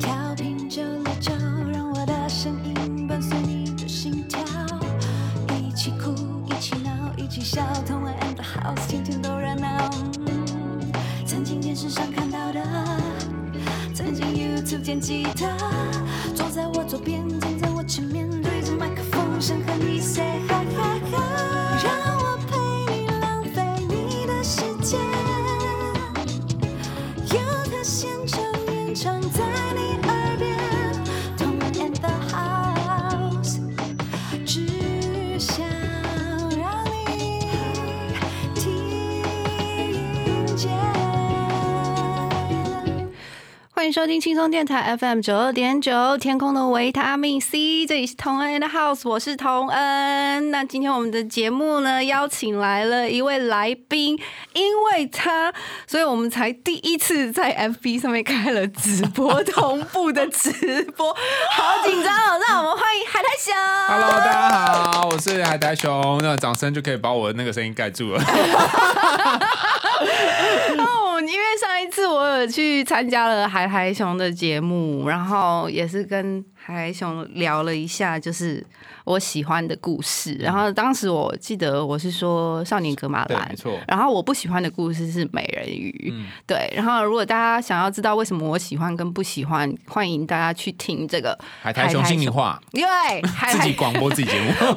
调频九六九，让我的声音伴随你的心跳，一起哭，一起闹，一起笑，同玩 and the house，天天都热闹。曾经电视上看到的，曾经 YouTube 见吉他，收听轻松电台 FM 九二点九，天空的维他命 C，这里是同恩的 House，我是童恩。那今天我们的节目呢，邀请来了一位来宾，因为他，所以我们才第一次在 FB 上面开了直播，同步的直播，好紧张哦！让我们欢迎海苔熊。Hello，大家好，我是海苔熊。那掌声就可以把我的那个声音盖住了。因为上一次我有去参加了海海熊的节目，然后也是跟海苔熊聊了一下，就是我喜欢的故事。然后当时我记得我是说少年格马兰没错，然后我不喜欢的故事是美人鱼，嗯。对。然后如果大家想要知道为什么我喜欢跟不喜欢，欢迎大家去听这个海苔熊心里话，因为自己广播自己节目，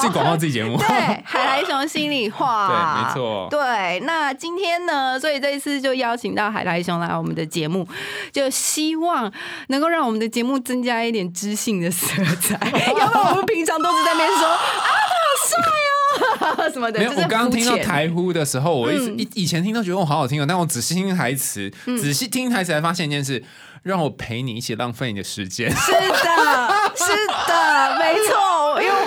自己广播自己节目。对，海苔熊心里话，对没错。对，那今天呢，所以这一次就邀请到海苔熊来我们的节目，就希望能够让我们的节目增加一点知性的色彩，要不然我们平常都是在那边说 啊，他好帅哦 什么的，没有，就是我刚刚听到台呼的时候，我一直嗯。以以前听都觉得我好好听哦，但我仔细听台词，仔细听台词才发现一件事，让我陪你一起浪费你的时间，是的，是的，没错，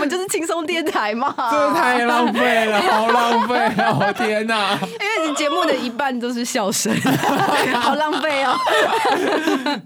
们就是轻松电台嘛，这太浪费了，好浪费啊！我天哪！因为你节目的一半都是笑声，好浪费哦。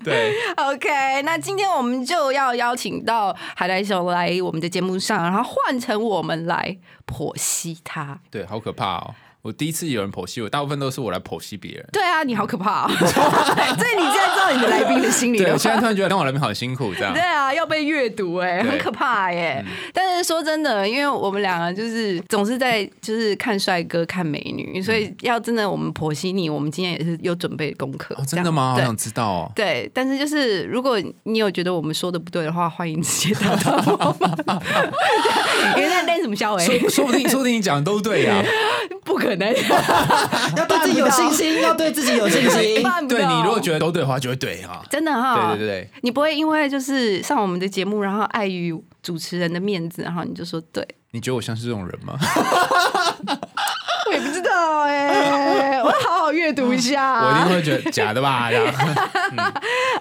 对，OK，那今天我们就要邀请到海带熊来我们的节目上，然后换成我们来剖析他。对，好可怕哦！我第一次有人剖析我，大部分都是我来剖析别人。对啊，你好可怕、哦！所以你现在知道你的来宾的心理对，了我现在突？然觉得当我来宾好辛苦，这样对。啊，要被阅读哎、对很可怕耶、但是说真的，因为我们两个就是总是在就是看帅哥、看美女，所以要真的我们剖析你，我们今天也是有准备功课。哦，真的吗？好想知道哦。对，对，但是就是如果你有觉得我们说的不对的话，欢迎直接打到我们。因为在练什么笑哎、说说不定，说不定你讲的都对呀、不可能，要对自己有信心，要对自己有信心。对你如果觉得都对的话，就会对哈。真的哈，对对对对，你不会因为就是上我们的节目，然后碍于主持人的面子，然后你就说对。你觉得我像是这种人吗？我也不知道哎、我要好好阅读一下。我一定会觉得假的吧？这样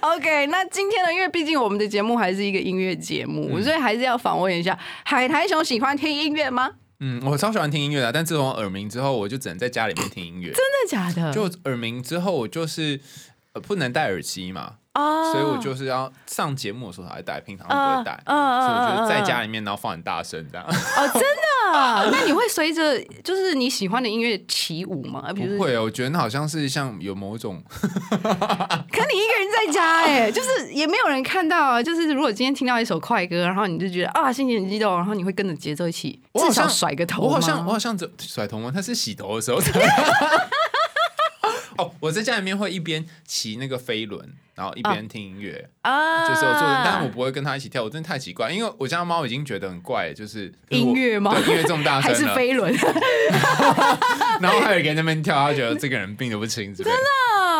OK，那今天呢，因为毕竟我们的节目还是一个音乐节目，嗯所以还是要访问一下海苔熊喜欢听音乐吗？嗯，我超喜欢听音乐的，但自从耳鸣之后，我就只能在家里面听音乐。真的假的？就耳鸣之后，我就是呃不能戴耳机嘛，哦所以我就是要上节目的时候才会戴，平常不会戴。嗯所以我就是在家里里面，然后放很大声这样。哦，真的？那你会随着就是你喜欢的音乐起舞吗？不会，我觉得那好像是像有某种 可你一个人在家哎、就是也没有人看到啊。就是如果今天听到一首快歌，然后你就觉得啊心情很激动，然后你会跟着节奏一起至少我好像甩个头我好像我好像只甩头吗？他是洗头的时候才。哦，我在家里面会一边骑那个飞轮，然后一边听音乐，啊。就是我做的，但我不会跟他一起跳，我真的太奇怪，因为我家猫已经觉得很怪，就是音乐吗？对音乐这么大还是飞轮？然后还有一个人在那边跳，他觉得这个人病得不轻，真的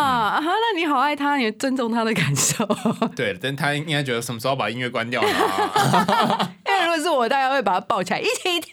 啊？那你好爱他，你尊重他的感受。对，但他应该觉得什么时候把音乐关掉呢？啊因为如果是我，大概会把他抱起来一起跳，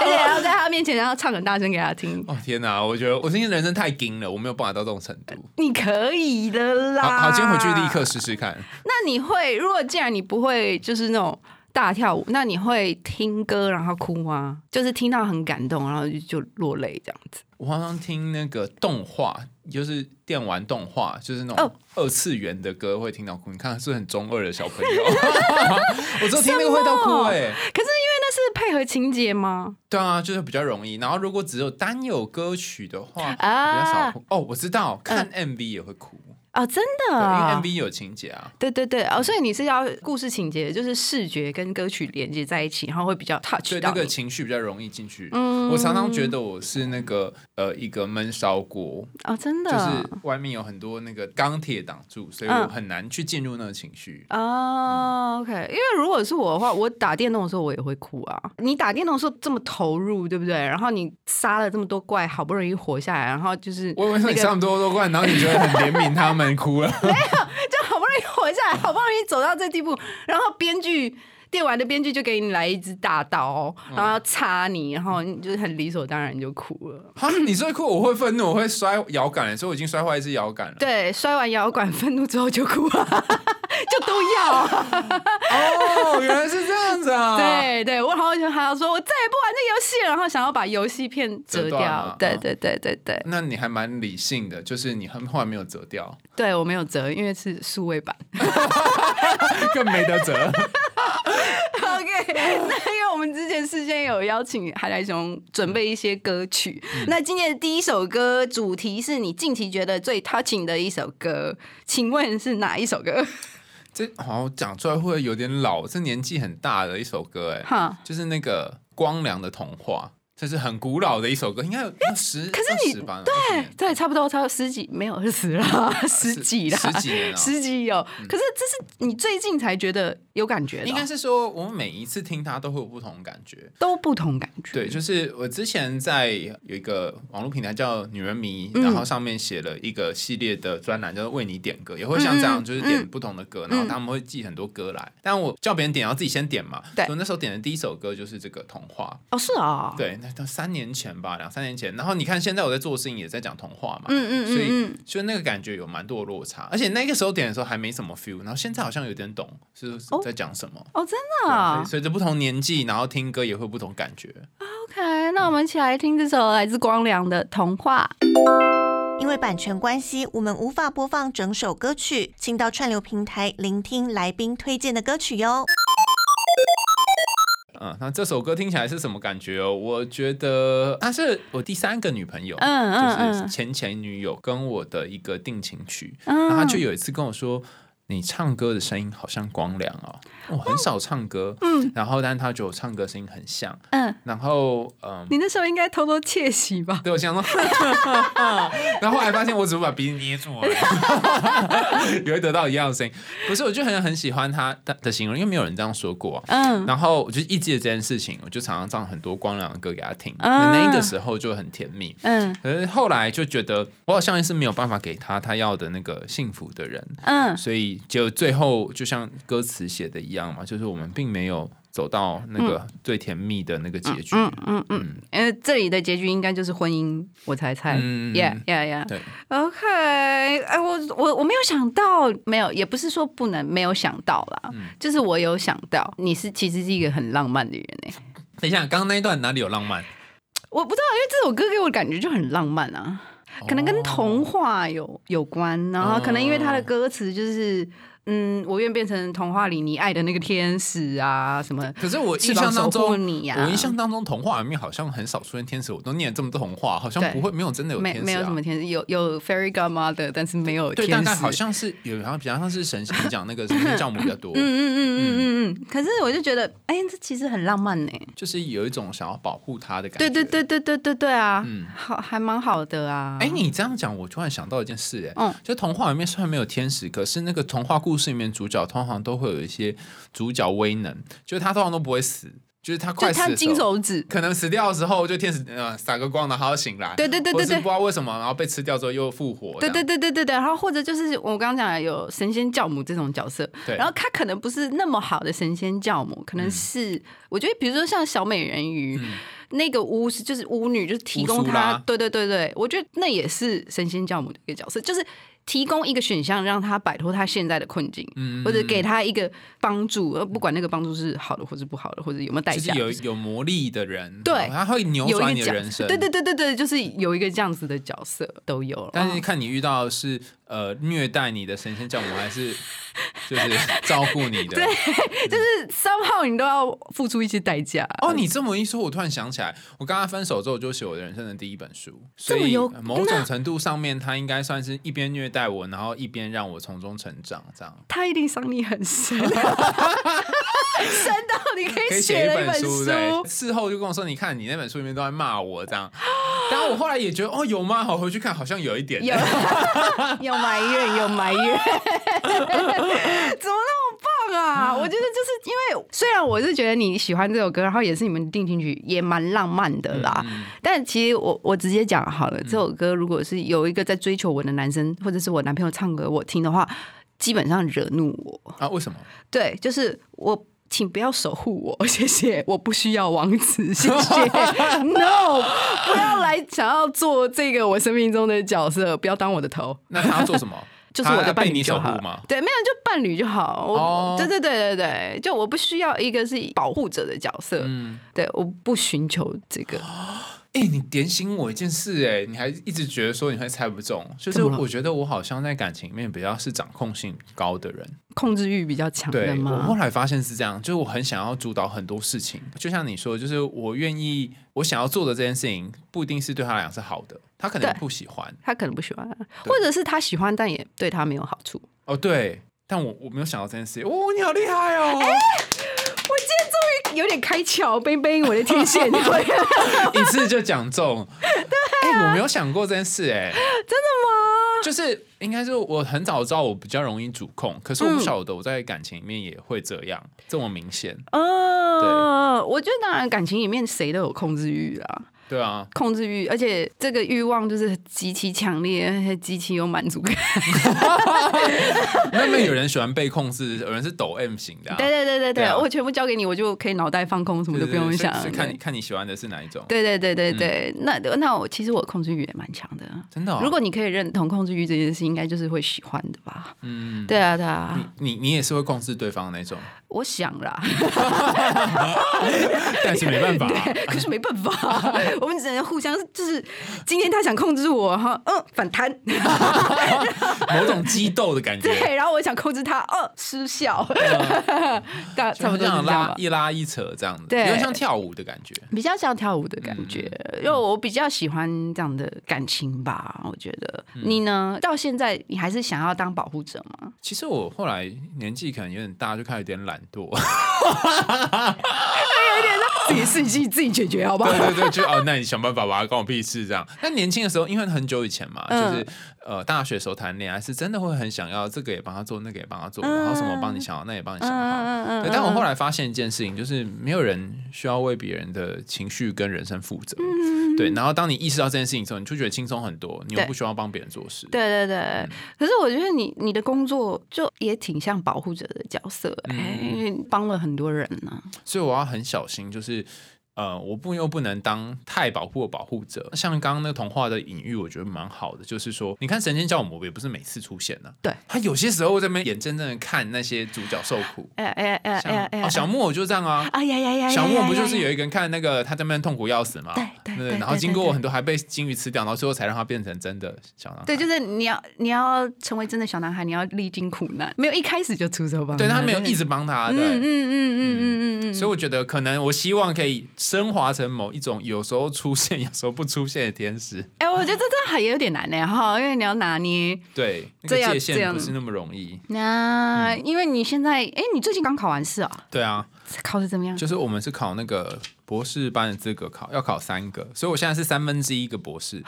而且要在他面前，然后唱很大声给他听。哦天哪，我觉得我今天人生太硬了，我没有办法到这种程度。你可以的啦。好好，今天回去立刻试试看。那你会，如果既然你不会就是那种大跳舞，那你会听歌然后哭吗？就是听到很感动，然后就就落泪这样子。我好像听那个动画，就是电玩动画，就是那哦种二次元的歌会听到哭。你看是很中二的小朋友，我只有听那个会到哭哎、可是因为那是配合情节吗？对啊，就是比较容易。然后如果只有单有歌曲的话，啊比较少哭。哦，我知道，看 MV 也会哭，哦，真的对，因啊为 MV 有情节啊。对对对，哦，所以你是要故事情节，就是视觉跟歌曲连接在一起，然后会比较 touch 对，那个情绪比较容易进去。嗯我常常觉得我是那个呃一个闷烧锅，哦，真的，就是外面有很多那个钢铁挡住，所以嗯我很难去进入那个情绪。哦，OK，因为如果是我的话，我打电动的时候我也会哭啊。你打电动的时候这么投入，对不对？然后你杀了这么多怪，好不容易活下来，然后就是我以为那个你上多多怪，然后你觉得很怜悯他们，哭了。没有就好不容易活下来，好不容易走到这地步，然后编剧。电玩的编剧就给你来一支大刀，然后要插你，然后你就是很理所当然就哭了。哈，你说哭，我会愤怒，我会摔摇杆，所以我已经摔坏一只摇杆了。对，摔完摇杆愤怒之后就哭了，就都要啊。哦，原来是这样子啊。对对，我然后就还要说，我再也不玩这游戏了，然后想要把游戏片折掉对对对对对，那你还蛮理性的，就是你很后来没有折掉，对我没有折，因为是数位版。更没得折。OK，那因为我们之前事先有邀请海来熊准备一些歌曲，那今天的第一首歌主题是你近期觉得最 touching 的一首歌，请问是哪一首歌？这好像讲出来会有点老？这年纪很大的一首歌，哎，哈，就是那个光良的童话，这是很古老的一首歌，应该有有十，可是你吧？对对，差不多，差不多十几，没有二十啦，十几啦，十几年了十几有。可是这是你最近才觉得有感觉的哦，应该是说，我们每一次听它都会有不同感觉。都不同感觉。对，就是我之前在有一个网络平台叫女人迷，嗯然后上面写了一个系列的专栏，叫做为你点歌，也会像这样，嗯就是点不同的歌，然后他们会寄很多歌来，但我叫别人点，要自己先点嘛。对我那时候点的第一首歌就是这个童话，哦，是啊，，对，那到三年前吧，两三年前。然后你看现在我在做的事情也在讲童话嘛，嗯嗯所以嗯嗯，就那个感觉有蛮多的落差，而且那个时候点的时候还没什么 feel，然后现在好像有点懂是在讲什么。哦，真的啊所以随着不同年纪，然后听歌也会不同感觉。OK，那我们一起来听这首来自光良的《童话》。因为版权关系，我们无法播放整首歌曲，请到串流平台聆听来宾推荐的歌曲哟。嗯，那这首歌听起来是什么感觉哦？我觉得她是我第三个女朋友，嗯嗯就是嗯前前女友跟我的一个定情曲。嗯然后她就有一次跟我说：“你唱歌的声音好像光良哦。”我很少唱歌，嗯，然后但是她觉得我唱歌声音很像，嗯，然后嗯。你那时候应该偷偷窃喜吧？对，我想说，然后后来发现我只是把鼻子捏住了，也会得到一样的声音。不是，我就很很喜欢他的的形容，因为没有人这样说过啊、嗯，然后我就一记得这件事情，我就常常唱很多光良的歌给他听，嗯。那个时候就很甜蜜。嗯。可是后来就觉得我好像是没有办法给他他要的那个幸福的人，嗯，所以就最后就像歌词写的一样嘛，就是我们并没有走到那个最甜蜜的那个结局。嗯嗯嗯，因为这里的结局应该就是婚姻，我才猜。嗯 Yeah yeah yeah。对 OK，哎，我我我没有想到，没有，也不是说不能没有想到啦，嗯就是我有想到，你是其实是一个很浪漫的人哎。等一下，刚刚那一段哪里有浪漫？我不知道，因为这首歌给我的感觉就很浪漫啊，可能跟童话有有关，然后可能因为他的歌词就是。嗯，我愿变成童话里你爱的那个天使啊，什么可是我印象当中，我印象当中童话里面好像很少出现天使，我都念了这么多童话，好像不会没有真的有没天使、啊、没有什么天使，有有 fairy godmother，但是没有，天使。大概好像是有，好像比较像是神仙讲那个神仙教母比较多，嗯嗯嗯嗯嗯嗯。可是我就觉得，哎，这其实很浪漫呢。就是有一种想要保护他的感觉。对对。对对对对对啊，嗯好还蛮好的啊。哎，你这样讲，我突然想到一件事，哎，嗯就童话里面虽然没有天使，可是那个童话故事里面主角通常都会有一些主角威能，就是他通常都不会死，就是他快死金手指，可能死掉的时候，就天使呃撒个光，然后他醒来，对对对对对不知道为什么，然后被吃掉之后又复活，对对对对对对，然后或者就是我刚刚讲的有神仙教母这种角色，对。然后他可能不是那么好的神仙教母，可能是、我觉得比如说像小美人鱼。那个巫是就是巫女，就是提供她，对对对对，我觉得那也是神仙教母的一个角色，就是提供一个选项让他摆脱他现在的困境，嗯或者给他一个帮助，呃，不管那个帮助是好的或是不好的，或者有没有代价，就是有有魔力的人，对他会扭转你的人生，对对对对对，就是有一个这样子的角色都有了。但是哦看你遇到的是呃虐待你的神仙教母，还是 就是照顾你的。对 就是三号你都要付出一些代价。哦，你这么一说，我突然想起来，我跟他分手之后就写我的人生的第一本书，所以某种程度上面，他应该算是一边虐待我，然后一边让我从中成长，这样。他一定伤你很深，深到你可以写写了一本书，对。事后就跟我说，你看你那本书里面都在骂我这样。然后我后来也觉得，哦，有吗？好，回去看，好像有一点。有 有埋怨，有埋怨，怎么那么棒啊？我觉得就是因为虽然我是觉得你喜欢这首歌，然后也是你们定情曲，也蛮浪漫的啦。嗯但其实我我直接讲好了，这首歌如果是有一个在追求我的男生，或者是我男朋友唱歌我听的话，基本上惹怒我。啊？为什么？对，就是我。请不要守护我，谢谢。我不需要王子，谢谢。No，不要来想要做这个我生命中的角色，不要当我的头。那他要做什么？就是我的伴你侣就好守护吗？对，没有就伴侣就好。我、哦对对对对对，就我不需要一个是保护者的角色。嗯，对，我不寻求这个。哎、你点醒我一件事、哎，你还一直觉得说你会猜不中，就是我觉得我好像在感情里面比较是掌控性高的人。控制欲比较强的对我后？来发现是这样，就是我很想要主导很多事情，就像你说，就是我愿意，我想要做的这件事情不一定是对他来讲是好的，他可能不喜欢。他可能不喜欢，或者是他喜欢，但也对他没有好处。哦，对，但我我没有想到这件事情。哦，你好厉害哦！有点开窍，冰冰，我的天线，一次就讲中。哎、我没有想过这件事、哎，真的吗？就是应该是我很早知道我比较容易主控，可是我不晓得我在感情里面也会这样、这么明显。呃，我觉得当然感情里面谁都有控制欲啦，对啊，控制欲，而且这个欲望就是极其强烈，而且极其有满足感。那边有人喜欢被控制，有人是抖 M 型的、啊。对对对对对，我全部交给你，我就可以脑袋放空，什么对，都不用想。看你看你喜欢的是哪一种。对对对对对，那那我其实我控制欲也蛮强的。真的哦、如果你可以认同控制欲这件事，应该就是会喜欢的吧？嗯，对啊对啊，你你你也是会控制对方的那种，我想啦，但是没办法、啊。可是没办法，我们只能互相就是，今天他想控制我哈，嗯，反弹，某种激斗的感觉，对，然后我想控制他，嗯，失效，大差不多这样。拉一拉一扯这样子，对有点像跳舞的感觉。比较像跳舞的感觉，因为我比较喜欢这样的感情吧。我觉得你呢，到现在你还是想要当保护者吗？其实我后来年纪可能有点大，就开始有点懒惰。自己事情自己解决好不好？对对对，就哦，那你想办法把它关我屁事这样。但年轻的时候，因为很久以前嘛，嗯就是呃大学时候谈恋爱，是真的会很想要这个也帮他做，那个也帮他做，嗯然后什么帮你想好，那也帮你想好。嗯嗯对，但我后来发现一件事情，就是没有人需要为别人的情绪跟人生负责。对，然后当你意识到这件事情之后，你就觉得轻松很多，你又不需要帮别人做事。对对对，可是我觉得你你的工作就也挺像保护者的角色，哎、因为帮了很多人呢、所以我要很小心，就是 c'est 呃，我不又不能当太保护的保护者。像刚刚那个童话的隐喻，我觉得蛮好的，就是说，你看神仙教母也不是每次出现呢、对他有些时候在那边眼睁睁的看那些主角受苦。哎哎哎哎小木偶就这样啊。哎呀呀呀，小木偶不就是有一一个人看那个他在那边痛苦要死吗？对对对然后经过很多还被金鱼吃掉，然后最后才让他变成真的小男孩。对，就是你要你要成为真的小男孩，你要历经苦难，没有一开始就出手帮对他没有一直直帮他。嗯嗯嗯嗯嗯嗯，所以我觉得，可能我希望可以升华成某一种有时候出现、有时候不出现的天使。哎，我觉得这真的还有点难呢哈，因为你要拿捏。对，那这个界限不是那么容易。那因为你现在，哎，你最近刚考完试啊，对啊，考的怎么样？就是我们是考那个博士班的资格考，要考三个，所以我现在是三分之一个博士，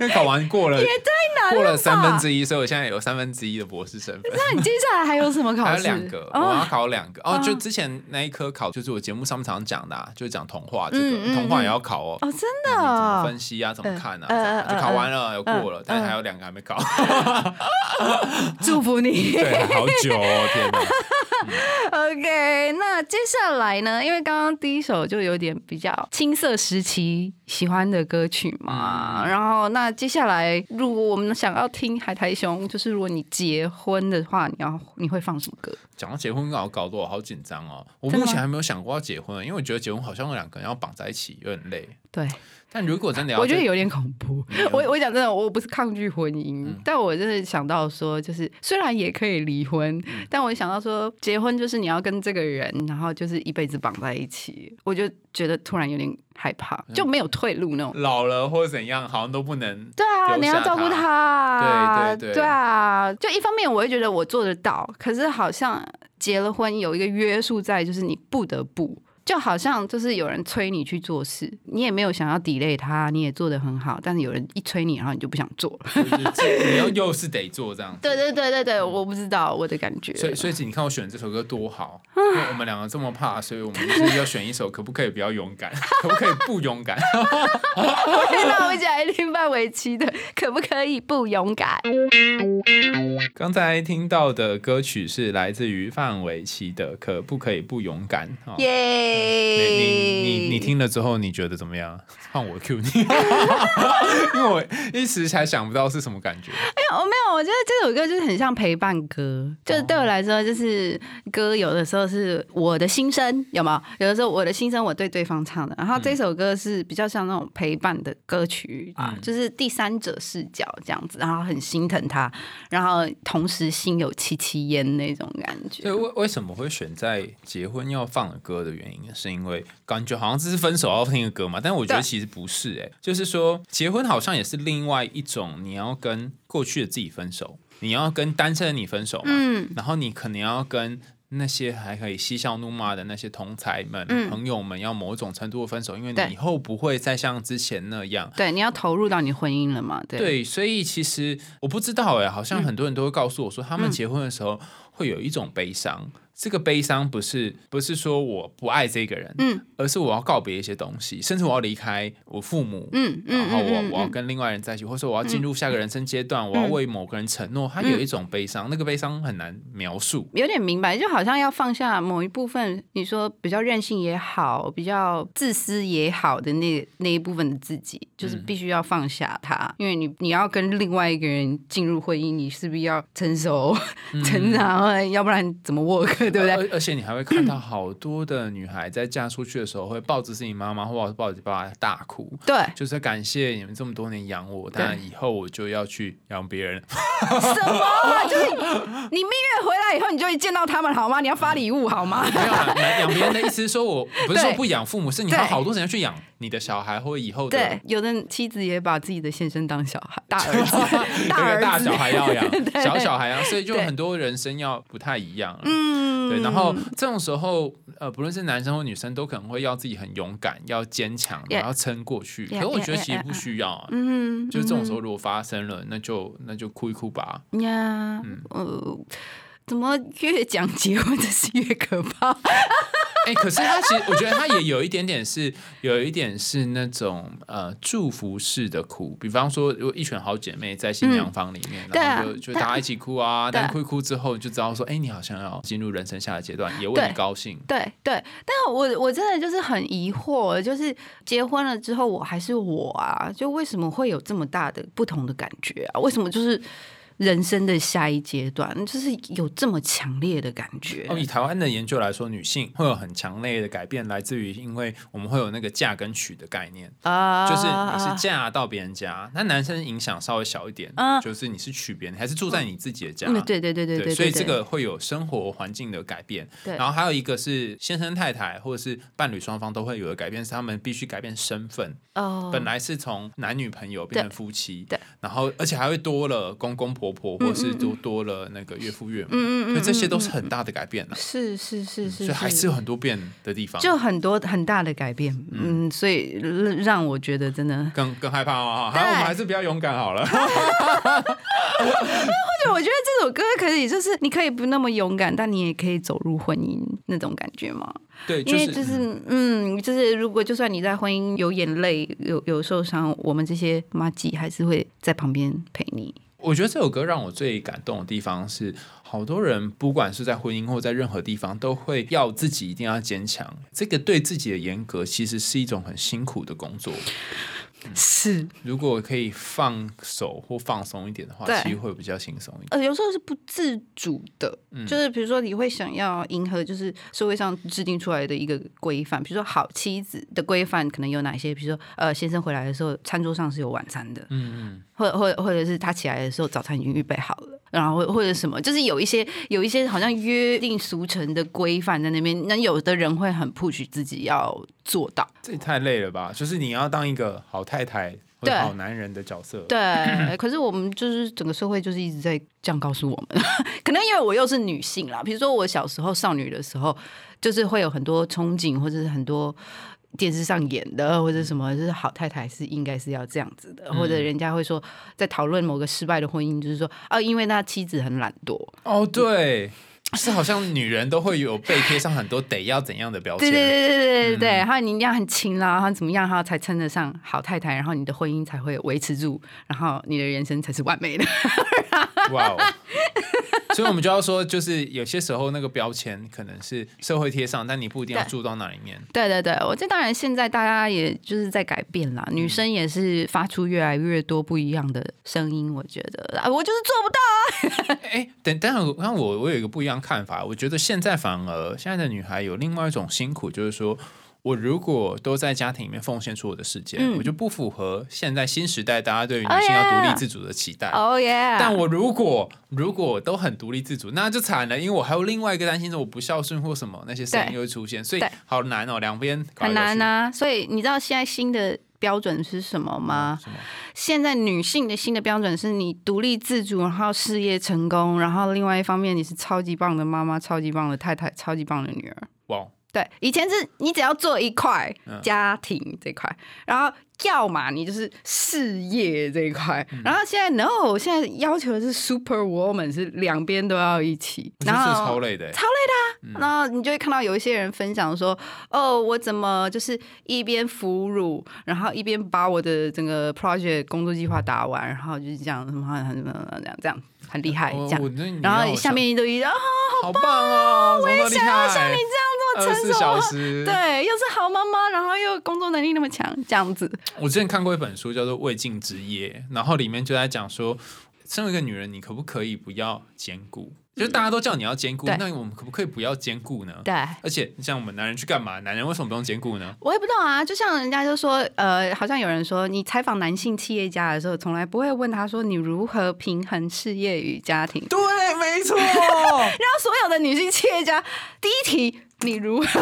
因为考完过了，也太难过了三分之一，所以我现在有三分之一的博士身份。那你接下来还有什么 考试？还有两个，我要哦，考两个哦。哦就之前那一科考，就是我节目上面常常讲的、啊，就是讲童话这个，童话也要考哦。哦，真你怎么的分析啊？怎么看啊？就考完了，有过呃了，但是呃还有两个还没考，祝福你。对，好久哦，天哪！OK，那接下来呢？因为刚刚第一首就有点比较青涩时期喜欢的歌曲嘛，然后那接下来如果我们想要听海苔熊，就是如果你结婚的话，你要你会放什么歌？讲到结婚，搞搞得我好紧张哦。我目前还没有想过要结婚，因为我觉得结婚好像两个人要绑在一起，有点累。对，但如果真的要，我觉得有点恐怖。我我讲真的，我不是抗拒婚姻，嗯但我真的想到说，就是虽然也可以离婚，嗯但我想到说，结婚就是你要跟这个人，然后就是一辈子绑在一起，我就觉得突然有点害怕，嗯就没有退路那种。老了或者怎样，好像都不能。对啊，你要照顾他他，对对对对啊。就一方面，我会觉得我做得到，可是好像结了婚有一个约束在，就是你不得不。就好像就是有人催你去做事，你也没有想要 delay 他，你也做得很好，但是有人一催你，然后你就不想做了。就是你要又是得做这样子。对对对对对，我不知道我的感觉。所以，所以你看我选这首歌多好，因为我们两个这么怕，所以我们就是要选一首可不可以比较勇敢，可不可以不勇敢？那我们一起来听范玮琪的《可不可以不勇敢》。刚才听到的歌曲是来自于范玮琪的《可不可以不勇敢》哦耶！你你你听了之后，你觉得怎么样？换我 Q 你，因为我一时才想不到是什么感觉。我没有，我觉得这首歌就是很像陪伴歌，就是对我来说，就是歌有的时候是我的心声，有没有？有的时候我的心声我对对方唱的，然后这首歌是比较像那种陪伴的歌曲啊，就是第三者视角这样子，然后很心疼他，然后同时心有戚戚焉那种感觉对，。为为什么会选在结婚要放的歌的原因，是因为感觉好像这是分手要听的歌嘛？但我觉得其实不是、欸，就是说结婚好像也是另外一种，你要跟过去的自己分手，你要跟单身的你分手嘛，嗯然后你可能要跟。那些还可以嬉笑怒骂的那些同才们、嗯朋友们，要某种程度的分手，因为你以后不会再像之前那样。对，你要投入到你婚姻了嘛？对，对，所以其实我不知道哎、好像很多人都会告诉我说，他们嗯结婚的时候会有一种悲伤。这个悲伤不是不是说我不爱这个人，嗯，而是我要告别一些东西，甚至我要离开我父母，嗯嗯然后我我要跟另外人在一起，或者说我要进入下个人生阶段，我要为某个人承诺，他有一种悲伤，那个悲伤很难描述。有点明白，就好像要放下某一部分，你说比较任性也好，比较自私也好的那那一部分的自己，就是必须要放下它，因为你你要跟另外一个人进入婚姻，你势必要成熟、成长，要不然怎么 work，对不对？而而且你还会看到好多的女孩在嫁出去的时候，会抱着自己妈妈或者抱着爸爸大哭，对，就是感谢你们这么多年养我，但以后我就要去养别人。什么？就是你蜜月回来以后，你就会见到他们好吗？你要发礼物好吗？没有啊，养养别人的意思是说我不是说不养父母，是你花对好多时间去养你的小孩或以后的对，有的妻子也把自己的先生当小孩，大儿子，大儿子，个大小孩要养，小小孩要，所以就很多人生要不太一样了。嗯，对，然后这种时候，呃，不论是男生或女生，都可能会要自己很勇敢，要坚强然后撑过去。可是我觉得其实不需要啊，嗯，就这种时候如果发生了，那就那就哭一哭吧。呀，嗯。呃，怎么越讲结婚真是越可怕？哎、可是他其实，我觉得他也有一点点是，有一点是那种呃祝福式的哭。比方说，如果一群好姐妹在新娘房里面，然后就就大家一起哭啊，对但哭一哭之后就知道说，哎、你好像要进入人生下的阶段，也为你高兴。对对，但我我真的就是很疑惑，就是结婚了之后我还是我啊，就为什么会有这么大的不同的感觉啊？为什么就是人生的下一阶段，就是有这么强烈的感觉？哦，以台湾的研究来说，女性会有很强烈的改变，来自于因为我们会有那个嫁跟娶的概念，啊就是你是嫁到别人家，那男生影响稍微小一点，啊就是你是娶别人，还是住在你自己的家。嗯，对对对对对，所以这个会有生活环境的改变。对然后还有一个是先生太太或者是伴侣双方都会有的改变，是他们必须改变身份。哦，本来是从男女朋友变成夫妻，对，然后而且还会多了公公婆婆，或是多多了那个岳父岳母，嗯嗯嗯所以这些都是很大的改变了。是是是是，所以还是有很多变的地方，就很多很大的改变，嗯，所以让我觉得真的，更更害怕哦。好，对我们还是比较勇敢好了。或者，我觉得这首歌可以，就是你可以不那么勇敢，但你也可以走入婚姻那种感觉嘛。对，因为就是，嗯，就是如果就算你在婚姻有眼泪、有有受伤，我们这些妈吉还是会在旁边陪你。我觉得这首歌让我最感动的地方是，好多人不管是在婚姻或在任何地方，都会要自己一定要坚强。这个对自己的严格，其实是一种很辛苦的工作。是，如果可以放手或放松一点的话，其实会比较轻松一点。呃，有时候是不自主的，嗯就是比如说你会想要迎合，就是社会上制定出来的一个规范，比如说好妻子的规范可能有哪些？比如说，呃，先生回来的时候，餐桌上是有晚餐的，嗯嗯，或者或者或者是他起来的时候，早餐已经预备好了，然后或或者什么，就是有一些有一些好像约定俗成的规范在那边，那有的人会很 push 自己要做到，这也太累了吧？就是你要当一个好太太或好男人的角色。对，可是我们就是整个社会就是一直在这样告诉我们，可能因为我又是女性啦，比如说我小时候少女的时候，就是会有很多憧憬，或者是很多。电视上演的，或者什么，就是好太太是应该是要这样子的，或者人家会说，在讨论某个失败的婚姻，就是说啊，因为那妻子很懒惰，哦，对，是好像女人都会有被贴上很多得要怎样的标签。对对对对对对对，然后你一定要很勤劳，然后怎么样，然后才称得上好太太，然后你的婚姻才会维持住，然后你的人生才是完美的。哇哦！所以我们就要说，就是有些时候那个标签可能是社会贴上，但你不一定要住到那里面。对对对，我这当然现在大家也就是在改变啦，女生也是发出越来越多不一样的声音，我觉得啊，我就是做不到啊。哎，等，但是看我我有一个不一样看法，我觉得现在反而现在的女孩有另外一种辛苦，就是说。我如果都在家庭里面奉献出我的时间，嗯我就不符合现在新时代大家对于女哦性要独立自主的期待。哦耶！但我如果如果都很独立自主，那就惨了，因为我还有另外一个担心，是我不孝顺或什么那些声音又会出现，所以好难哦，两边很难啊，所以你知道现在新的标准是什么吗？现在女性的新的标准是你独立自主，然后事业成功，然后另外一方面你是超级棒的妈妈、超级棒的太太、超级棒的女儿。哇，对，以前是你只要做一块嗯家庭这块，然后要么你就是事业这一块，嗯然后现在 no，现在要求的是 super woman，是两边都要一起，然后超累的欸。超累的、啊。然后你就会看到有一些人分享说，哦，我怎么就是一边哺乳，然后一边把我的整个 project 工作计划打完，然后就是这样什么很很这样这样很厉害这样。然后下面都一堆啊，好棒哦，我也想要像你这样这么成熟。对，又是好妈妈，然后又工作能力那么强，这样子。我之前看过一本书叫做《未尽之业》，然后里面就在讲说，身为一个女人，你可不可以不要兼顾？就是大家都叫你要兼顾，对那我们可不可以不要兼顾呢？对，而且你像我们男人去干嘛？男人为什么不用兼顾呢？我也不知道啊，就像人家就说，呃，好像有人说，你采访男性企业家的时候，从来不会问他说你如何平衡事业与家庭。对，没错。然后所有的女性企业家，第一题你如何？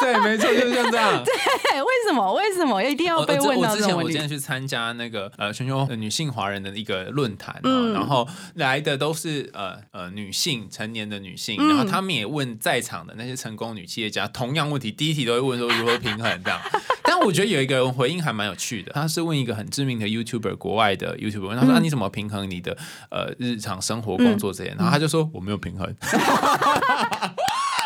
对，没错，就是像这样。对为什么？为什么一定要被问我之到这种问题前我今天？去参加那个呃全球女性华人的一个论坛、然后来的都是呃呃女性成年的女性，嗯然后他们也问在场的那些成功女企业家同样问题，第一题都会问说如何平衡这样。但我觉得有一个人回应还蛮有趣的，他是问一个很知名的 YouTuber，国外的 YouTuber，他说、嗯啊、你怎么平衡你的呃日常生活、工作这些？然后他就说我没有平衡。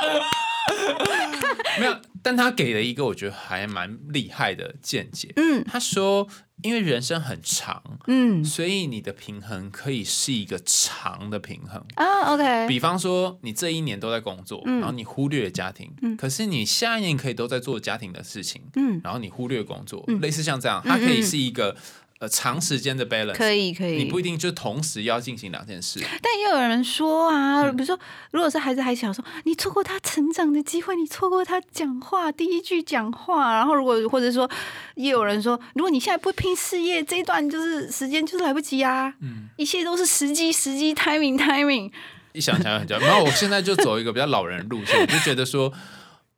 没有，但他给了一个我觉得还蛮厉害的见解。嗯。他说，因为人生很长，嗯。所以你的平衡可以是一个长的平衡。啊，OK，比方说，你这一年都在工作，嗯。然后你忽略了家庭，嗯。可是你下一年可以都在做家庭的事情，嗯，然后你忽略工作，嗯。类似像这样，它可以是一个呃长时间的 balance。可以可以。你不一定就同时要进行两件事。但也有人说啊，嗯比如说，如果是孩子还小，说你错过他成长的机会，你错过他讲话第一句讲话，然后如果或者说，也有人说，如果你现在不拼事业，这一段就是时间就是来不及啊，嗯，一切都是时机时机 timing timing，一想起来很焦虑。然后我现在就走一个比较老人路线，我就觉得说，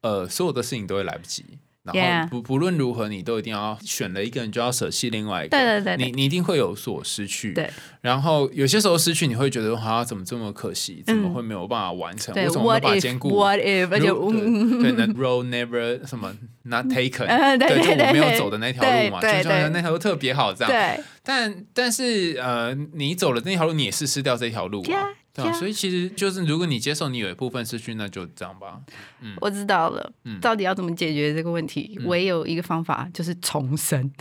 呃，所有的事情都会来不及。然后不不论如何，你都一定要选了一个人，就要舍弃另外一个。对对对对你你一定会有所失去。对。然后有些时候失去，你会觉得啊，怎么这么可惜？怎么嗯会没有办法完成？对我怎么没有，what 办法兼顾 what if，而且如嗯对对，那 road never 什么 not taken，呃对对就我没有走的那条路嘛，就对对对觉得那条路特别好这样。对但但是呃，你走了那条路，你也是失掉这条路啊。，Yeah 对啊，所以其实就是如果你接受你有一部分失去，那就这样吧。嗯我知道了，嗯到底要怎么解决这个问题？唯有一个方法就是重生。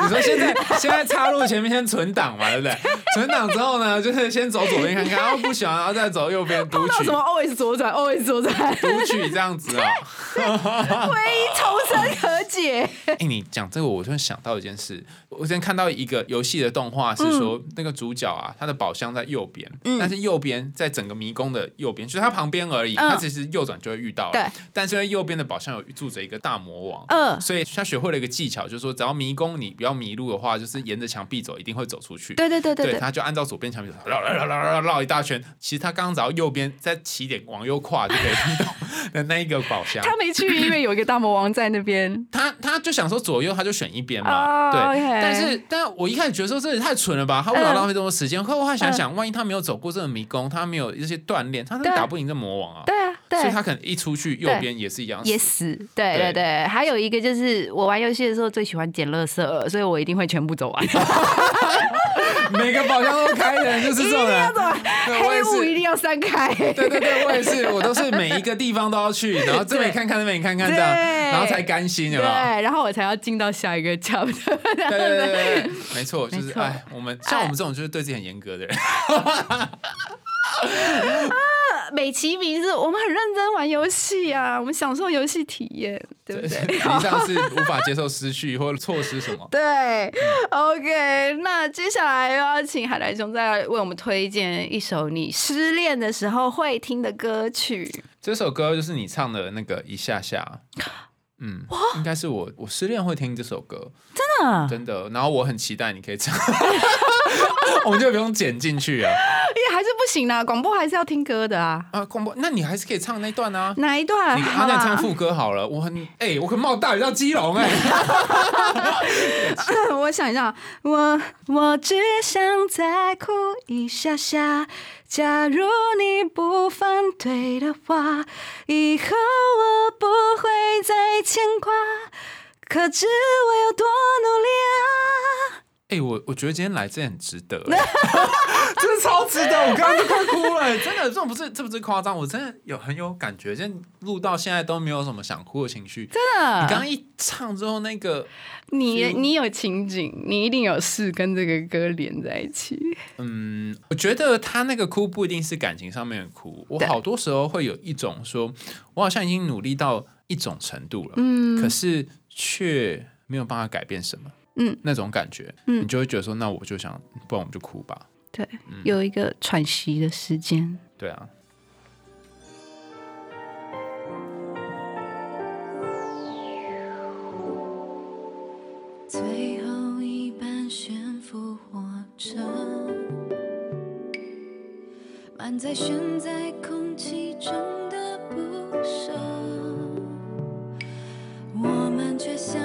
你说现在现在插入前面先存档嘛，对不对？存档之后呢，就是先走左边看看，然后不喜欢，然后再走右边读取到什么 always 左转，always 左转，读取这样子啊。唯一重生可解。哎、你讲这个，我突然想到一件事。我之前看到一个游戏的动画，是说、嗯那个主角啊，他的宝箱在右边，但是右边在整个迷宫的右边，就是他旁边而已。嗯他其实右转就会遇到了。对，但是因为右边的宝箱有住着一个大魔王。嗯，所以他学会了一个技巧，就是说，只要迷宫你不要迷路的话，就是沿着墙壁走，一定会走出去。对对对对对，他就按照左边墙壁绕绕绕绕绕绕一大圈。其实他刚刚只要右边在起点往右跨就可以听到 的那一个宝箱。他没去，因为有一个大魔王在那边。他他就想说左右，他就选一边嘛。哦对但是但我一开始觉得说这也太蠢了吧，他为什么浪费这么多时间。后来想想，万一他没有走过这个迷宫，他没有这些锻炼，他真的对打不赢这魔王啊。对啊，对，所以他可能一出去右边也是一样死。也死。对对对对，还有一个就是我玩游戏的时候最喜欢捡垃圾了，所以我一定会全部走完。每个宝箱都开的就是这种人。对我黑也是。雾一定要散开。对对对，我也是，我都是每一个地方都要去，然后这边看看，那边看看，这样，然后才甘心，有没有？对，然后我才要进到下一个 chapter。对对对对对，没错，就是哎，我们像我们这种就是对自己很严格的人，美其名是我们很认真玩游戏啊，我们享受游戏体验，对不实对？际 上是无法接受失去或错失什么。对，OK，那接下来又要请海来兄再为我们推荐一首你失恋的时候会听的歌曲。这首歌就是你唱的那个一下下，嗯，应该是我我失恋会听这首歌，真的，真的。然后我很期待你可以唱，我们就不用剪进去啊。也还是不行啦，广播还是要听歌的啊。啊，广播，那你还是可以唱那段啊。哪一段？你阿那唱副歌好了，我很哎、我可冒大雨到基隆哎、我想一下，我我只想再哭一下下。假如你不反对的话，以后我不会再牵挂。可知我有多努力啊！哎、我我觉得今天来真的很值得、欸，真的超值得，我刚刚都快哭了、欸。真的，这种不是这不是夸张，我真的有很有感觉，现在录到现在都没有什么想哭的情绪。真的，你刚刚一唱之后，那个你你有情景，你一定有事跟这个歌连在一起。嗯，我觉得他那个哭不一定是感情上面的哭，我好多时候会有一种说，我好像已经努力到一种程度了，嗯。可是却没有办法改变什么，嗯，那种感觉，嗯你就会觉得说，那我就想，不然我们就哭吧，对，有一个喘息的时间。对啊。最后一班悬浮火车，满载悬在空气中的不舍，我们却像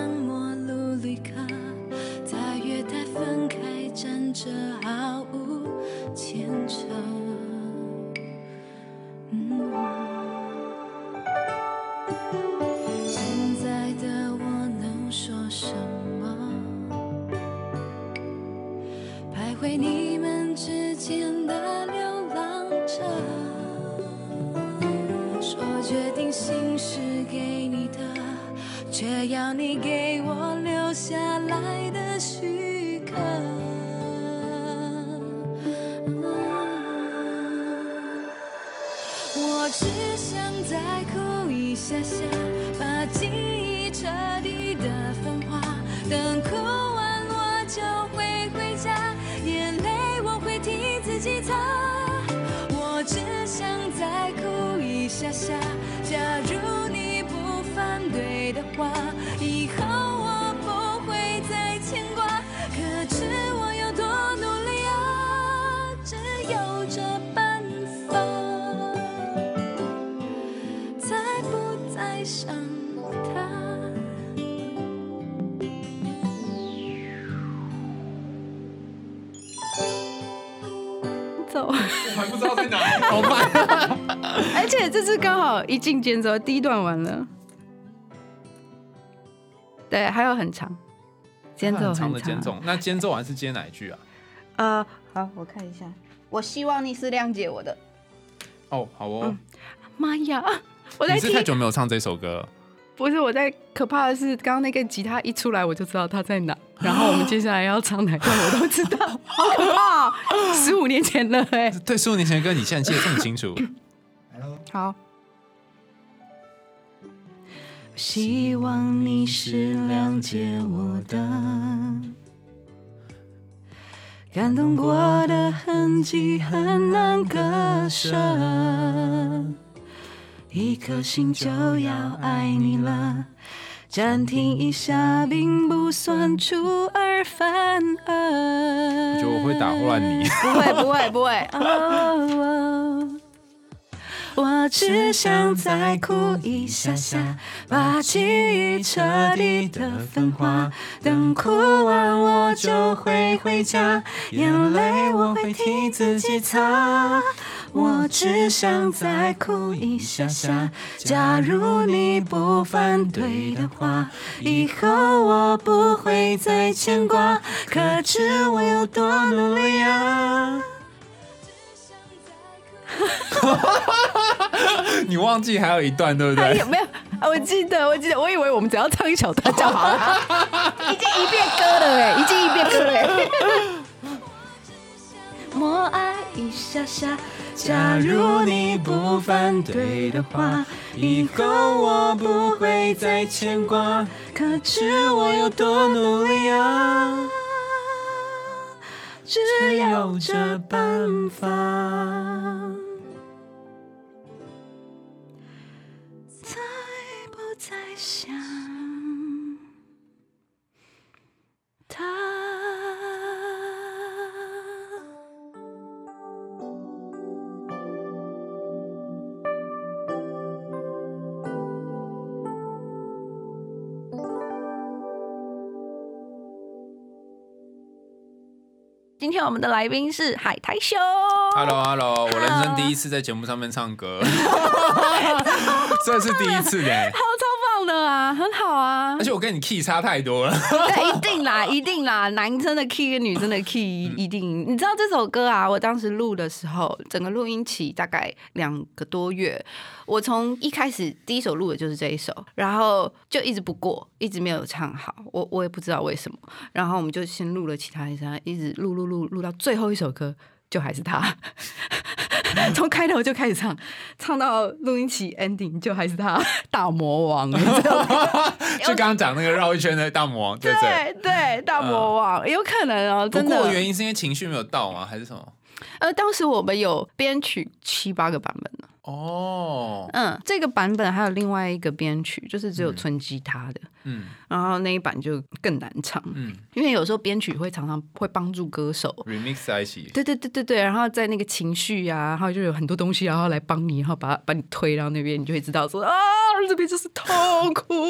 而且这次刚好一进间奏，第一段完了。对，还有很长，间奏很长的间奏，那间奏完是接哪一句啊？呃，好，我看一下，我希望你是谅解我的。哦，好哦，妈呀！我在听你是太，久没有唱这首歌了，不是我在。可怕的是，刚刚那个吉他一出来，我就知道他在哪。然后我们接下来要唱哪段，我都知道，好可怕、哦！十五年前了哎、对，十五年前的歌，你现在记得这么清楚？好。希望你是谅解我的，感动过的痕迹很难割舍，一颗心就要爱你了。暂停一下，并不算出尔反尔。我觉得我会打乱你。不会，不会，不会。哦 我只想再哭一下下，把记忆彻底的分化。等哭完我就会回家，眼泪我会替自己擦。我只想再哭一下下，假如你不反对的话，以后我不会再牵挂。可知我有多努力啊？你忘记还有一段，对不对？没有？啊我记得，我记得，我以为我们只要唱一小段就好了，已经一遍歌了哎，已经一遍歌了哎。默哀一下下，假如你不反对的话，以后我不会再牵挂。可知我有多努力啊？只有这办法。我们的来宾是海苔兄。Hello Hello，我人生第一次在节目上面唱歌，这是第一次耶！的啊，很好啊而。且我跟你 key 差太多了，对，一定啦，一定啦，男生的 key 跟女生的 key 一定。你知道这首歌啊？我当时录的时候，整个录音期大概两个多月。我从一开始第一首录的就是这一首，然后就一直不过，一直没有唱好。我我也不知道为什么。然后我们就先录了其他一首，一直录录录录到最后一首歌，就还是他。从开头就开始唱，唱到录音期 ending 就还是他大魔王？就刚刚讲那个绕一圈的大魔王，对不对？对对，大魔王、有可能哦，不真的。过原因是因为情绪没有到吗？还是什么？呃，当时我们有编曲七八个版本呢。哦，嗯，这个版本还有另外一个编曲，就是只有纯吉他的，嗯然后那一版就更难唱，嗯因为有时候编曲会常常会帮助歌手。，remix 在一起，对对对对对，然后在那个情绪啊，然后就有很多东西，然后来帮你，然后把把你推到那边，你就会知道说啊，这边就是痛苦。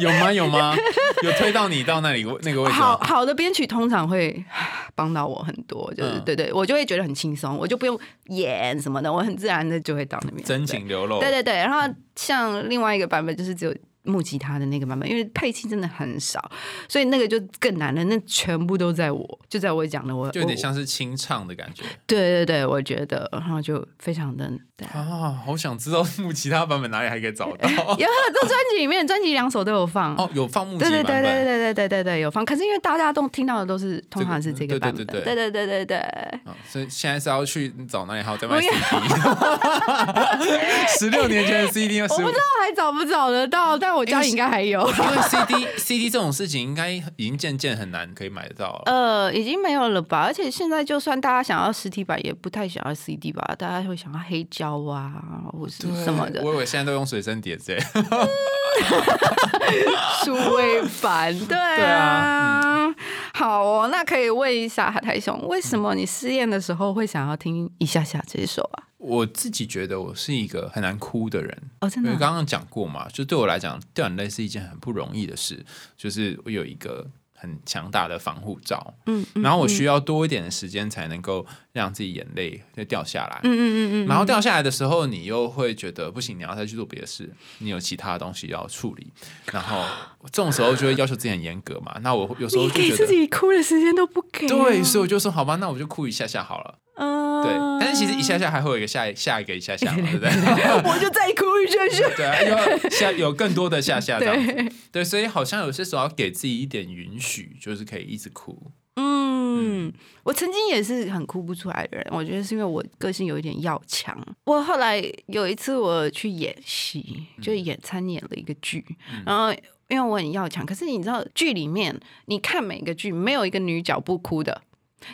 有吗？有吗？有推到你到那里那个位置吗？好好的编曲通常会 帮到我很多，就是、嗯对对，我就会觉得很轻松，我就不用演什么的，我很自然的就会到那边。真情流露，对对对，然后像另外一个版本就是只有木吉他的那个版本，因为配器真的很少，所以那个就更难了。那全部都在我，就在我讲的我，就有点像是清唱的感觉对对对，我觉得，然后就非常的对。啊！好想知道木吉他版本哪里还可以找到 有很多专辑里面，专辑两首都有放。哦，有放木吉对对对对。对对对对对有放，可是因为大家都听到的都是通常是这个版本，对对对对对对。啊，所以现在是要去找哪里还有在卖 CD？十六年前的 CD 我不知道还找不找得到，但我家里应该还有。因为 CD CD 这种事情应该已经渐渐很难可以买得到了。呃，已经没有了吧？而且现在就算大家想要实体版，也不太想要 CD 吧？大家会想要黑胶啊，或是什么的我以为现在都用随身碟之类。数位版。对对啊，啊好哦，那可以问一下海苔兄，为什么你失恋的时候会想要听一下下这首啊？我自己觉得我是一个很难哭的人，哦，真的啊、因为刚刚讲过嘛，就对我来讲，掉眼泪是一件很不容易的事。就是我有一个很强大的防护罩，嗯嗯然后我需要多一点的时间才能够让自己眼泪就掉下来。嗯嗯嗯嗯，然后掉下来的时候，你又会觉得不行，你要再去做别的事，你有其他的东西要处理，然后这种时候就会要求自己很严格嘛。那我有时候你给自就觉得，己哭的时间都不给啊，对，所以我就说好吧，那我就哭一下下好了。嗯，对，但是其实一下下还会有一个下下一个一下下嘛，对不对？我就再哭一下下。对啊，有下有更多的下下这样子。对，所以好像有些时候要给自己一点允许，就是可以一直哭。嗯，我曾经也是很哭不出来的人，我觉得是因为我个性有一点要强。我后来有一次我去演戏，就演参演了一个剧，然后因为我很要强，可是你知道剧里面，你看每个剧没有一个女角不哭的。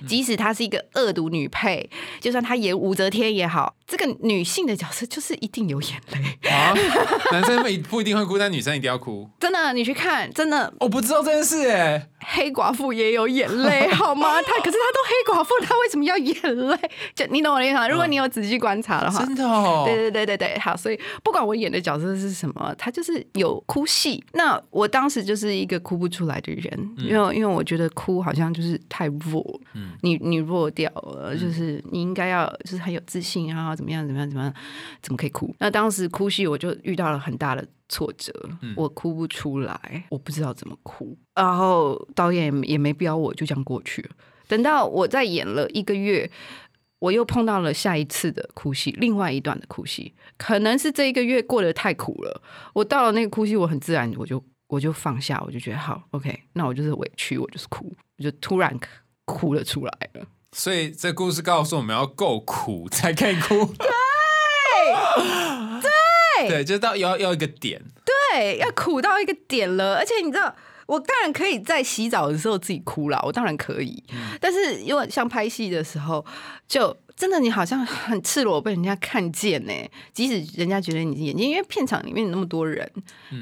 即使她是一个恶毒女配，就算她演武则天也好，这个女性的角色就是一定有眼泪。啊，男生不一不一定会哭，但女生一定要哭。真的，你去看，真的我不知道这件事哎，黑寡妇也有眼泪，好吗？他可是他都黑寡妇，他为什么要眼泪？就你懂我的意思吗？如果你有仔细观察的话，真的哦。对对对对对，好，所以不管我演的角色是什么，他就是有哭戏。那我当时就是一个哭不出来的人，因为因为我觉得哭好像就是太弱，你你弱掉了，就是你应该要就是很有自信啊，怎么样怎么样怎么样，怎么可以哭？那当时哭戏我就遇到了很大的挫折，我哭不出来，我不知道怎么哭，然后导演也没标我，就这样过去了。等到我在演了一个月，我又碰到了下一次的哭戏，另外一段的哭戏，可能是这一个月过得太苦了。我到了那个哭戏，我很自然我就我就放下，我就觉得好，OK，那我就是委屈，我就是哭，我就突然哭了出来了。所以这故事告诉我们要够苦才可以哭。对就到要要一个点。对，要苦到一个点了，而且你知道。我当然可以在洗澡的时候自己哭了，我当然可以。但是因为像拍戏的时候，就真的你好像很赤裸被人家看见呢、即使人家觉得你是演技，因为片场里面有那么多人，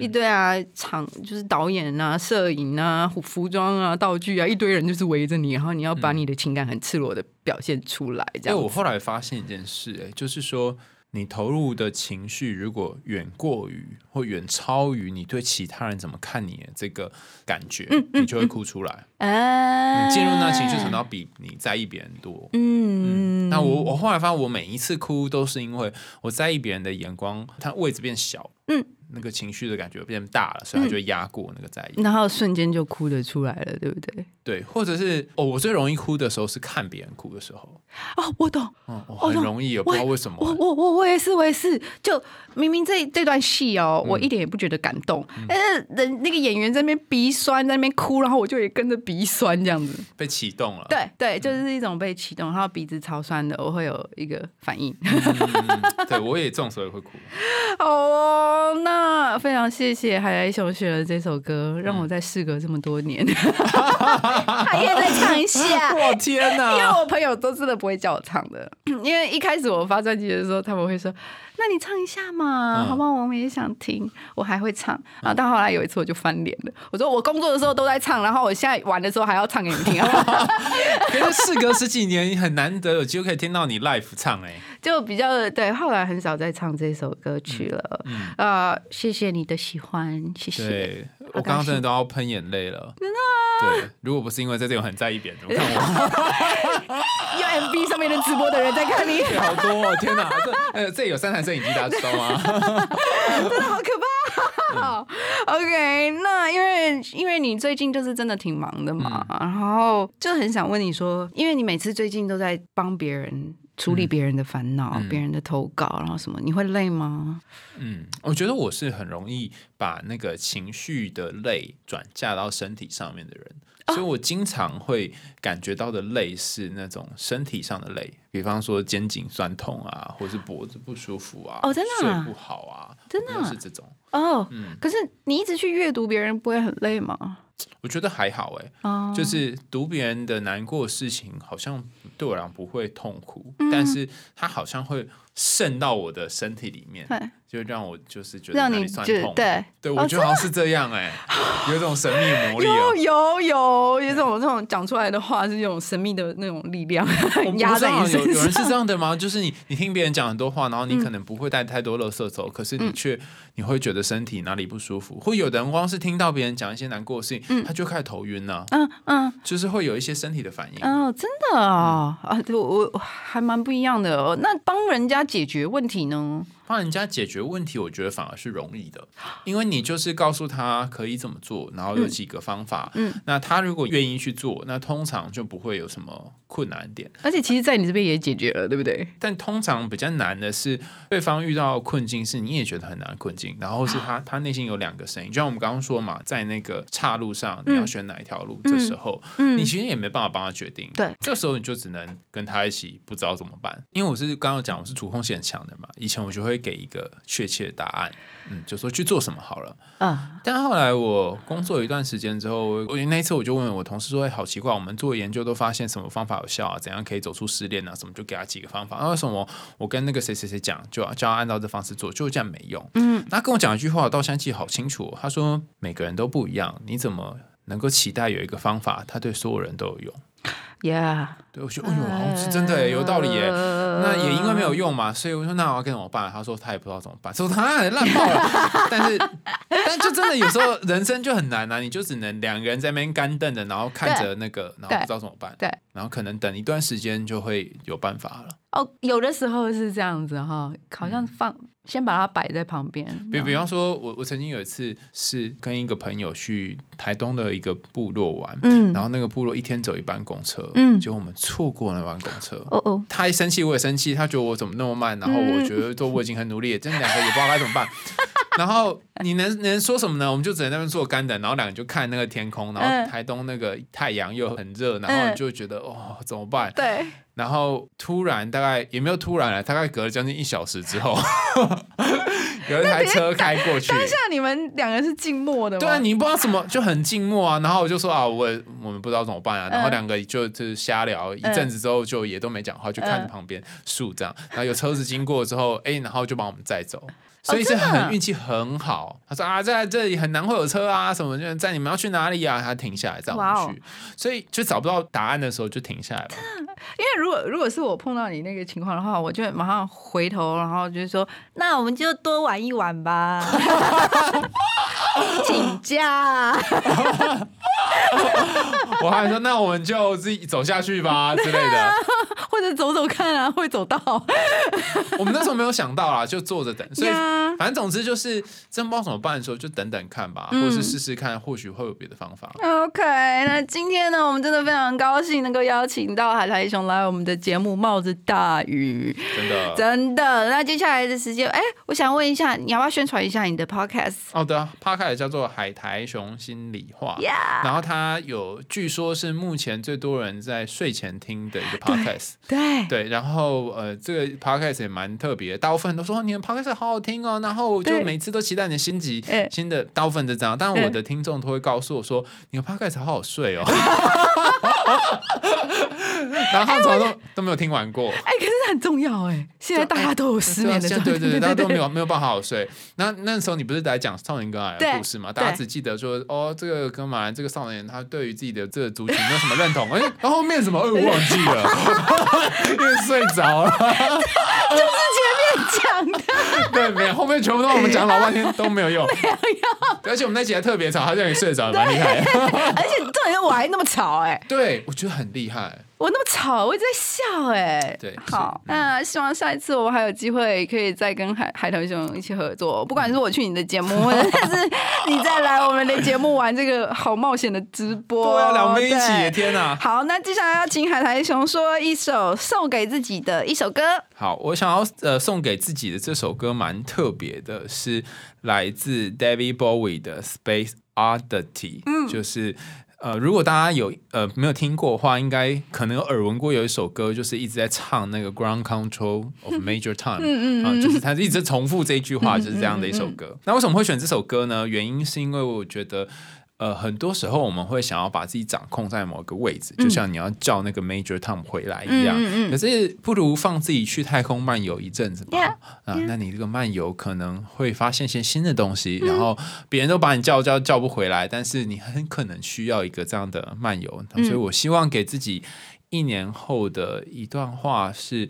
一堆啊场就是导演啊、摄影啊、服服装啊、道具啊，一堆人就是围着你，然后你要把你的情感很赤裸的表现出来，这样子。因为我后来发现一件事、哎，就是说你投入的情绪如果远过于或远超于你对其他人怎么看你的这个感觉，你就会哭出来。啊你进入那情绪程度要比你在意别人多。嗯，那我我后来发现，我每一次哭都是因为我在意别人的眼光，他位置变小，嗯，那个情绪的感觉变大了，所以他就会压过那个在意。然后瞬间就哭得出来了，对不对？对，或者是哦，我最容易哭的时候是看别人哭的时候，哦，我懂，嗯，我我懂很容易，也不知道为什么我。我我我也是，我也是。就明明这这段戏哦，我一点也不觉得感动，但是人那个演员在那边鼻酸，在那边哭，然后我就也跟着鼻酸这样子。被启动了，对对，就是一种被启动，然后鼻子超酸的，我会有一个反应。嗯对我也这种时候也会哭。哦，那非常谢谢海来熊选了这首歌，让我在事隔这么多年，还可以再唱一下。我天因为！我朋友都真的不会叫我唱的，因为一开始我发专辑的时候，他们会说：“那你唱一下嘛，嗯好吗？我们也想听。”我还会唱，然后到后来有一次我就翻脸了，我说：“我工作的时候都在唱，然后我现在玩的时候还要唱给你听啊。可是事隔十几年，很难得有机会可以听到你 live 唱哎、”就比较对，后来很少再唱这首歌曲了。呃，谢谢你的喜欢，谢谢。对我刚刚真的都要喷眼泪了，真的、对，如果不是因为在这种很在意别人，怎么看我？有 MB 上面的直播的人在看你，好多哦！天哪，这呃，这有三台摄影机，大家知道吗？真的好可怕。OK，那因为因为你最近就是真的挺忙的嘛，然后就很想问你说，因为你每次最近都在帮别人处理别人的烦恼、别、人的投稿，然后什么，你会累吗？嗯，我觉得我是很容易把那个情绪的累转嫁到身体上面的人。所以我经常会感觉到的累是那种身体上的累，比方说肩颈酸痛啊，或是脖子不舒服啊，哦真的啊睡不好啊，真的啊是这种。哦，嗯可是你一直去阅读别人，不会很累吗？我觉得还好哎、哦，就是读别人的难过的事情，好像对我来讲不会痛苦，嗯。但是他好像会渗到我的身体里面，对，就让我就是觉得让你酸痛。对对，哦我觉得好像是这样哎、有一种神秘魔力哦有。有有有种这种讲出来的话是一种神秘的那种力量 压在身有有人是。这样的吗？就是你你听别人讲很多话，然后你可能不会带太多垃圾走，可是你却你会觉得身体哪里不舒服，或有的人光是听到别人讲一些难过的事情，他就开始头晕呢、嗯嗯就是会有一些身体的反应。哦，真的啊啊，对我我还蛮不一样的哦。那帮人家解决问题呢？帮人家解决问题，我觉得反而是容易的，因为你就是告诉他可以怎么做，然后有几个方法，嗯。那他如果愿意去做，那通常就不会有什么困难点。而且其实，在你这边也解决了，对不对？但通常比较难的是，对方遇到困境是你也觉得很难的困境，然后是他他内心有两个声音，就像我们刚刚说嘛，在那个岔路上你要选哪一条路，这时候、嗯。你其实也没办法帮他决定，对。这时候你就只能跟他一起不知道怎么办。因为我是刚刚讲我是主控性很强的嘛，以前我就会给一个确切的答案，嗯，就说去做什么好了。啊，但后来我工作一段时间之后，我那一次我就问我同事说：“哎，好奇怪，我们做研究都发现什么方法有效啊？怎样可以走出失恋啊？什么就给他几个方法。那为什么我跟那个谁谁谁讲，就要叫他按照这方式做，就这样没用？嗯，他跟我讲一句话，我到现在记得好清楚哦、他说每个人都不一样，你怎么能够期待有一个方法，他对所有人都有用？Yeah，对，我觉得，哎呦，是真的耶，有道理耶。那也因为没有用嘛，所以我说那我要该怎么办？他说他也不知道怎么办，说他烂爆了。但是，但就真的有时候人生就很难啊，你就只能两个人在那边干瞪着，然后看着那个，然后不知道怎么办。对，然后可能等一段时间就会有办法了。哦，有的时候是这样子哈，好像放先把它摆在旁边。比比方说，我我曾经有一次是跟一个朋友去台东的一个部落玩，嗯然后那个部落一天走一班公车，嗯结果我们错过那班公车。哦哦，他一生气，我也生气。他觉得我怎么那么慢，然后我觉得都我已经很努力了，真的两个也不知道该怎么办。然后你能能说什么呢？我们就只能在那边做干等，然后两个就看那个天空，然嗯后台东那个太阳又很热，然后你就觉得哦怎么办？对，然后突然大概也没有突然了，大概隔了将近一小时之后，有一台车开过去。当下你们两个是静默的吗？对啊，你不知道什么就很静默啊，然后我就说啊，我我们不知道怎么办啊，然后嗯两个就就是瞎聊一阵子之后，就也都没讲话，就看着嗯旁边树这样，然后有车子经过之后，哎，然后就把我们载走。所以是很运气很好。他说啊，在这里很难会有车啊，什么就在你们要去哪里啊？他停下来载我们去，所以就找不到答案的时候就停下来了。因为如果如果是我碰到你那个情况的话，我就会马上回头，然后就说：“那我们就多玩一玩吧，请假。我还说那我们就自己走下去吧之类的。或者走走看啊，会走到。我们那时候没有想到啊，就坐着等。所以呀反正总之就是真不知道怎么办的时候，就等等看吧，嗯或是试试看，或许会有别的方法。OK，那今天呢，我们真的非常高兴能够邀请到海苔熊来我们的节目《帽子大雨》。真的。真的，那接下来的时间，哎，我想问一下，你要不要宣传一下你的 Podcast？哦，对啊，Podcast 叫做《海苔熊心里话》呀然后它有据说是目前最多人在睡前听的一个 podcast。对，对，然后呃，这个 podcast 也蛮特别的，大部分人都说你的 podcast 好好听哦，然后就每次都期待你的新集哎，新的大部分是这样，但哎我的听众都会告诉我说，你的 podcast 好好睡哦，然后从来都都没有听完过。哎，可是很重要哎，现在大家都有失眠的状态，对啊对对对，大家都没有没有办法好好睡。那那时候你不是在讲少年跟矮的故事嘛？大家只记得说，哦，这个跟马兰这个少年，他对于自己的这个族群没有什么认同。哎，然后后面什么，哎，我忘记了，因为睡着了。就是前面讲的，对，没有，后面全部都我们讲老半天都没有用。没有而且我们那集还特别吵，他让你睡着，蛮厉害的。而且重点是我还那么吵哎，对，我觉得很厉害。我那么吵，我一直在笑哎。对好，那希望下一次我还有机会可以再跟海海豚熊一起合作，不管是我去你的节目，或者是你再来我们的节目玩这个好冒险的直播，对啊，两边一起，天哪！好，那接下来要请海苔熊说一首送给自己的一首歌。好，我想要呃送给自己的这首歌蛮特别的，是来自 David Bowie 的《Space Oddity》，嗯，就是。呃，如果大家有呃没有听过的话，应该可能有耳闻过有一首歌，就是一直在唱那个 Ground Control of Major Time，嗯嗯啊，就是他一直重复这一句话，就是这样的一首歌。那为什么会选这首歌呢？原因是因为我觉得。呃，很多时候我们会想要把自己掌控在某个位置，嗯就像你要叫那个 Major Tom 回来一样。可是不如放自己去太空漫游一阵子吧。啊，那你这个漫游可能会发现一些新的东西，嗯然后别人都把你叫叫叫不回来，但是你很可能需要一个这样的漫游。嗯所以我希望给自己一年后的一段话是：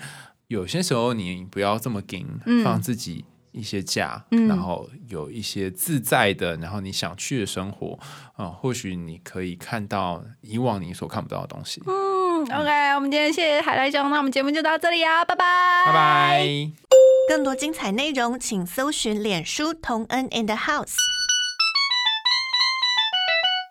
有些时候你不要这么紧，嗯放自己。一些假，然后有一些自在的，然后你想去的生活，啊、或许你可以看到以往你所看不到的东西。嗯，OK，我们今天谢谢海来兄，那我们节目就到这里啊，拜拜，拜拜。更多精彩内容，请搜寻脸书同恩 in the house。